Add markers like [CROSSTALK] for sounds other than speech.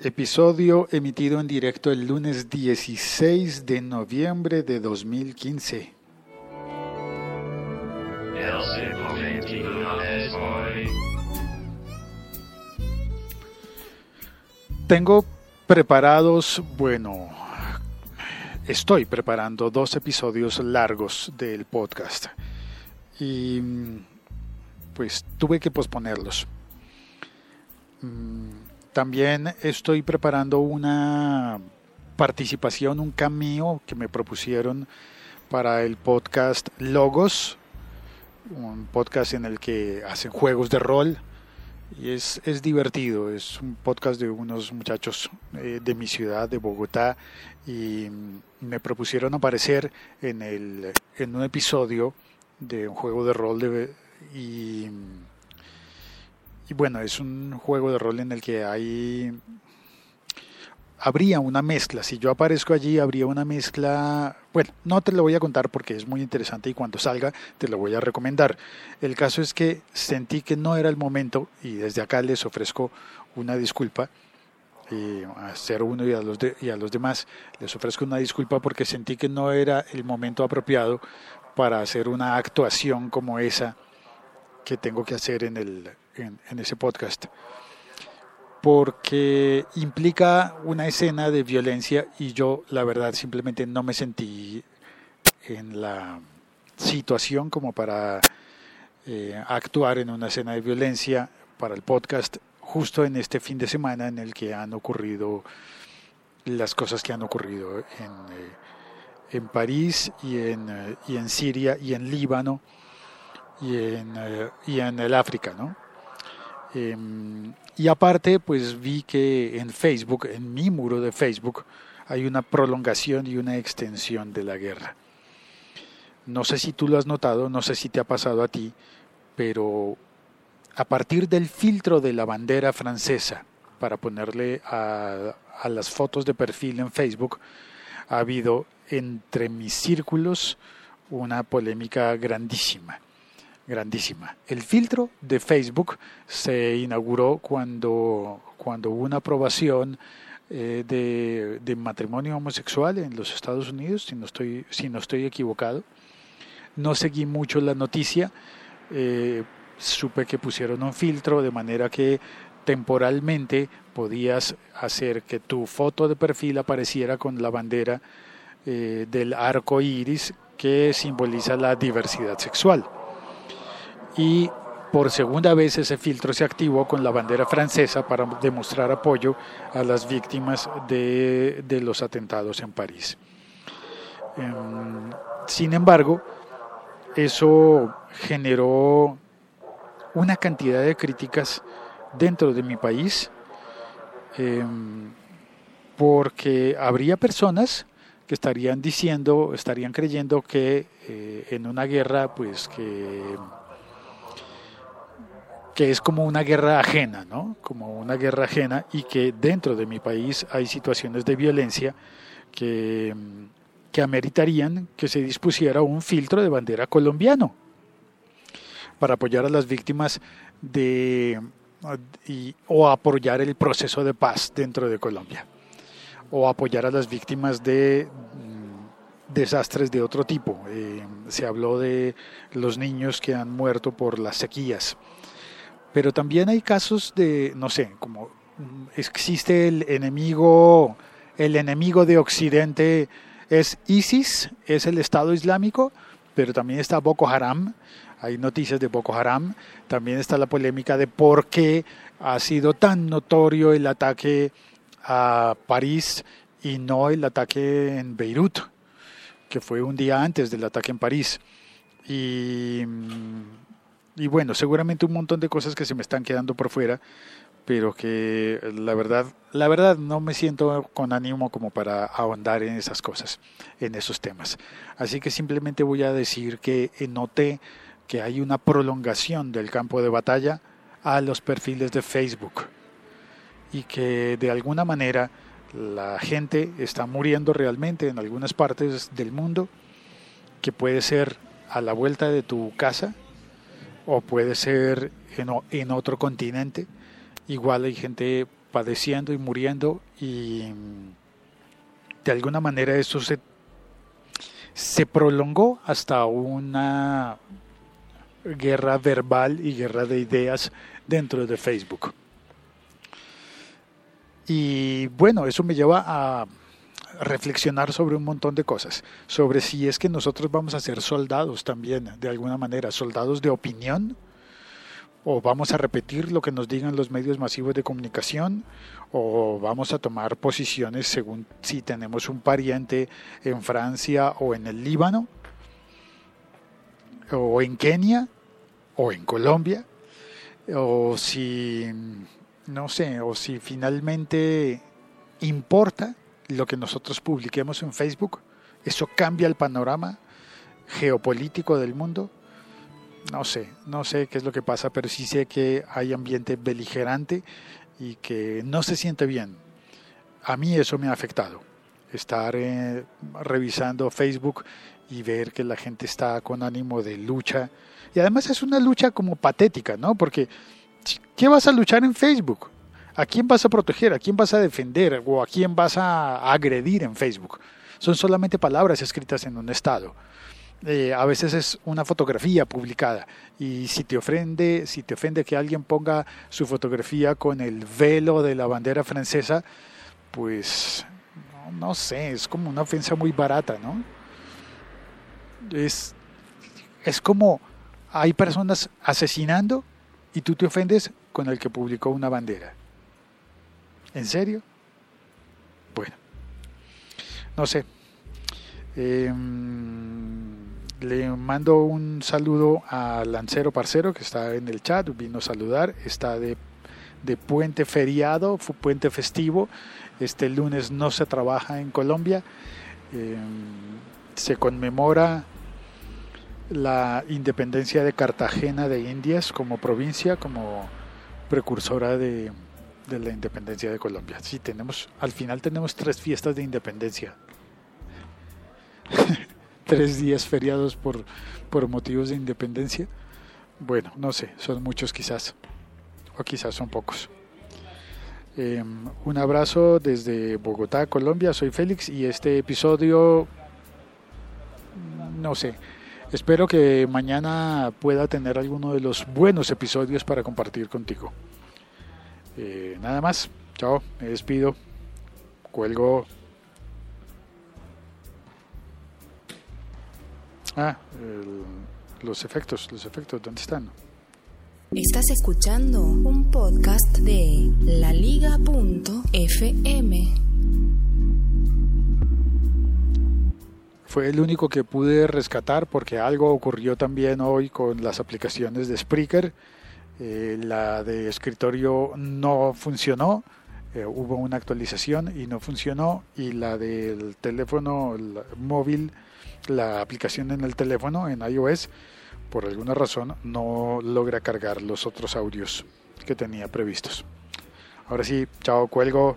Episodio emitido en directo el lunes 16 de noviembre de 2015. Tengo preparados, bueno, estoy preparando dos episodios largos del podcast y pues tuve que posponerlos. También estoy preparando una participación, un cameo que me propusieron para el podcast Logos, un podcast en el que hacen juegos de rol y es, es divertido, es un podcast de unos muchachos eh, de mi ciudad, de Bogotá, y me propusieron aparecer en, el, en un episodio de un juego de rol de, y, y bueno, es un juego de rol en el que hay habría una mezcla. Si yo aparezco allí, habría una mezcla. Bueno, no te lo voy a contar porque es muy interesante y cuando salga te lo voy a recomendar. El caso es que sentí que no era el momento y desde acá les ofrezco una disculpa. Y a ser uno y a, los y a los demás les ofrezco una disculpa porque sentí que no era el momento apropiado para hacer una actuación como esa que tengo que hacer en, el, en ese podcast porque implica una escena de violencia y yo la verdad simplemente no me sentí en la situación como para eh, actuar en una escena de violencia para el podcast justo en este fin de semana en el que han ocurrido las cosas que han ocurrido en, eh, en París y en, eh, y en Siria y en Líbano y en, y en el África, ¿no? Em, y aparte, pues vi que en Facebook, en mi muro de Facebook, hay una prolongación y una extensión de la guerra. No sé si tú lo has notado, no sé si te ha pasado a ti, pero a partir del filtro de la bandera francesa para ponerle a, a las fotos de perfil en Facebook, ha habido entre mis círculos una polémica grandísima grandísima. El filtro de Facebook se inauguró cuando, cuando hubo una aprobación eh, de, matrimonio homosexual en los Estados Unidos, si no estoy, si no estoy equivocado. No seguí mucho la noticia, eh, supe que pusieron un filtro de manera que temporalmente podías hacer que tu foto de perfil apareciera con la bandera eh, del arco iris que simboliza la diversidad sexual y por segunda vez ese filtro se activó con la bandera francesa para demostrar apoyo a las víctimas de, los atentados en París. Em, sin embargo, eso generó una cantidad de críticas dentro de mi país, em, porque habría personas que estarían diciendo, estarían creyendo que eh, en una guerra, pues que que es como una guerra ajena, ¿no? Como una guerra ajena y que dentro de mi país hay situaciones de violencia que, que ameritarían que se dispusiera un filtro de bandera colombiano para apoyar a las víctimas de o apoyar el proceso de paz dentro de Colombia o apoyar a las víctimas de mm, desastres de otro tipo. Eh, se habló de los niños que han muerto por las sequías pero también hay casos de, no sé, como existe el enemigo, el enemigo de Occidente es ISIS, es el Estado Islámico, pero también está Boko Haram, hay noticias de Boko Haram, también está la polémica de por qué ha sido tan notorio el ataque a París y no el ataque en Beirut, que fue un día antes del ataque en París. Y y bueno, seguramente un montón de cosas que se me están quedando por fuera, pero que la verdad, la verdad no me siento con ánimo como para ahondar en esas cosas, en esos temas. Así que simplemente voy a decir que noté que hay una prolongación del campo de batalla a los perfiles de Facebook y que de alguna manera la gente está muriendo realmente en algunas partes del mundo, que puede ser a la vuelta de tu casa, o puede ser en, otro continente. Igual hay gente padeciendo y muriendo y de alguna manera eso se, se prolongó hasta una guerra verbal y guerra de ideas dentro de Facebook. Y bueno, eso me lleva a reflexionar sobre un montón de cosas, sobre si es que nosotros vamos a ser soldados también, de alguna manera, soldados de opinión, o vamos a repetir lo que nos digan los medios masivos de comunicación, o vamos a tomar posiciones según si tenemos un pariente en Francia o en el Líbano, o en Kenia, o en Colombia, o si, no sé, o si finalmente importa lo que nosotros publiquemos en Facebook, eso cambia el panorama geopolítico del mundo. No sé, no sé qué es lo que pasa, pero sí sé que hay ambiente beligerante y que no se siente bien. A mí eso me ha afectado. Estar eh, revisando Facebook y ver que la gente está con ánimo de lucha. Y además es una lucha como patética, ¿no? Porque ¿qué vas a luchar en Facebook? ¿A quién vas a proteger? ¿A quién vas a defender? ¿O a quién vas a agredir en Facebook? Son solamente palabras escritas en un estado. Eh, a veces es una fotografía publicada y si te ofende si te ofende que alguien ponga su fotografía con el velo de la bandera francesa pues no, no sé es como una ofensa muy barata no es es como hay personas asesinando y tú te ofendes con el que publicó una bandera ¿En serio? Bueno, no sé. Em, le mando un saludo a Lancero Parcero que está en el chat, vino a saludar, está de, puente feriado, fue puente festivo. Este lunes no se trabaja en Colombia. Em, se conmemora la independencia de Cartagena de Indias como provincia, como precursora de, de la independencia de Colombia. Sí, tenemos, al final tenemos tres fiestas de independencia. [LAUGHS] tres días feriados por, por motivos de independencia. Bueno, no sé, son muchos quizás, o quizás son pocos. Em, un abrazo desde Bogotá, Colombia. Soy Félix y este episodio, no sé, espero que mañana pueda tener alguno de los buenos episodios para compartir contigo. Eh, nada más, chao, me despido, cuelgo. Ah, los efectos, los efectos, ¿dónde están? Estás escuchando un podcast de laliga.fm. Fue el único que pude rescatar porque algo ocurrió también hoy con las aplicaciones de Spreaker eh, la de escritorio no funcionó, eh, hubo una actualización y no funcionó, y la del teléfono móvil, la aplicación en el teléfono, en iOS, por alguna razón no logra cargar los otros audios que tenía previstos. Ahora sí, chao, cuelgo.